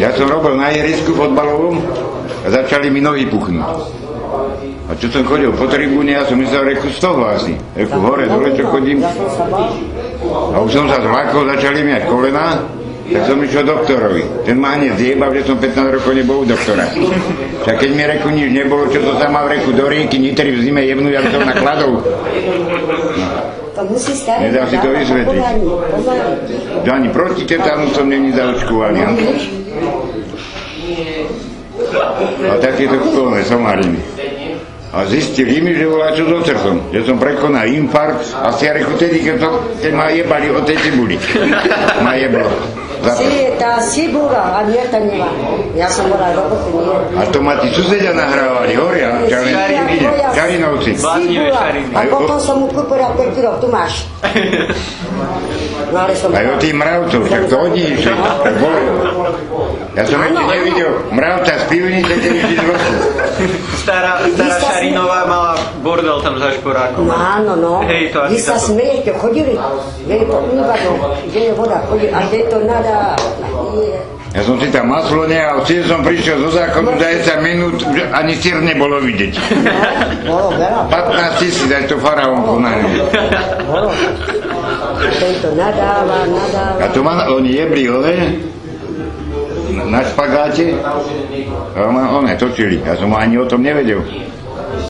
Ja som robil na ihrisku fotbalovom a začali mi nohy puchnúť. A čo som chodil po tribúne, ja som myslel, reku z toho asi. Reku hore, dole, čo chodím. A už som sa zlákol, začali mi aj kolena, tak som išiel doktorovi. Ten ma hneď zjebal, že som 15 rokov nebol u doktora. Tak keď mi reku nič nebolo, čo to sa mal reku do rieky, nitri v zime jebnúť, ja som nakladol. To musí starý. Nedá si to vysvetliť. Ani proti tetánu som není zaočkovaný. a- takéto kúkolné somariny. A zistili mi, že volá čo so srdcom. Že som prekonal infarkt a si ja reku tedy, keď, to, keď ma jebali od tej cibuli. Ma jeblo. Si, tá Sibura, a nie to nemá. Ja som bola roboty, nie. A to ma tí susedia nahrávali, horia, Čarin, Čarinovci. Bláznivé Sibura. šariny. A potom som mu kúpila 5 kg, tu máš. No ale som... Aj od tých mravcov, však to od nich išli. Ja som ešte nevidel mravca z pivnice, keď išli z vrchu. Stará, stará Vy Šarinová mala bordel tam za šporákom. No áno, no. Hej, to Vy asi sa táto- smejete, chodili. Je to úvadom, kde je voda, chodili. A kde to nada... Je. Ja som si tam maslo nehal, cíl som prišiel zo záchodu za 10 minút, ani sír nebolo vidieť. Bolo veľa. 15 tisíc, aj to faraón ponáhne. A to ma, oni jebli ove, na špagáte, a ma one točili. Ja som ani o tom nevedel.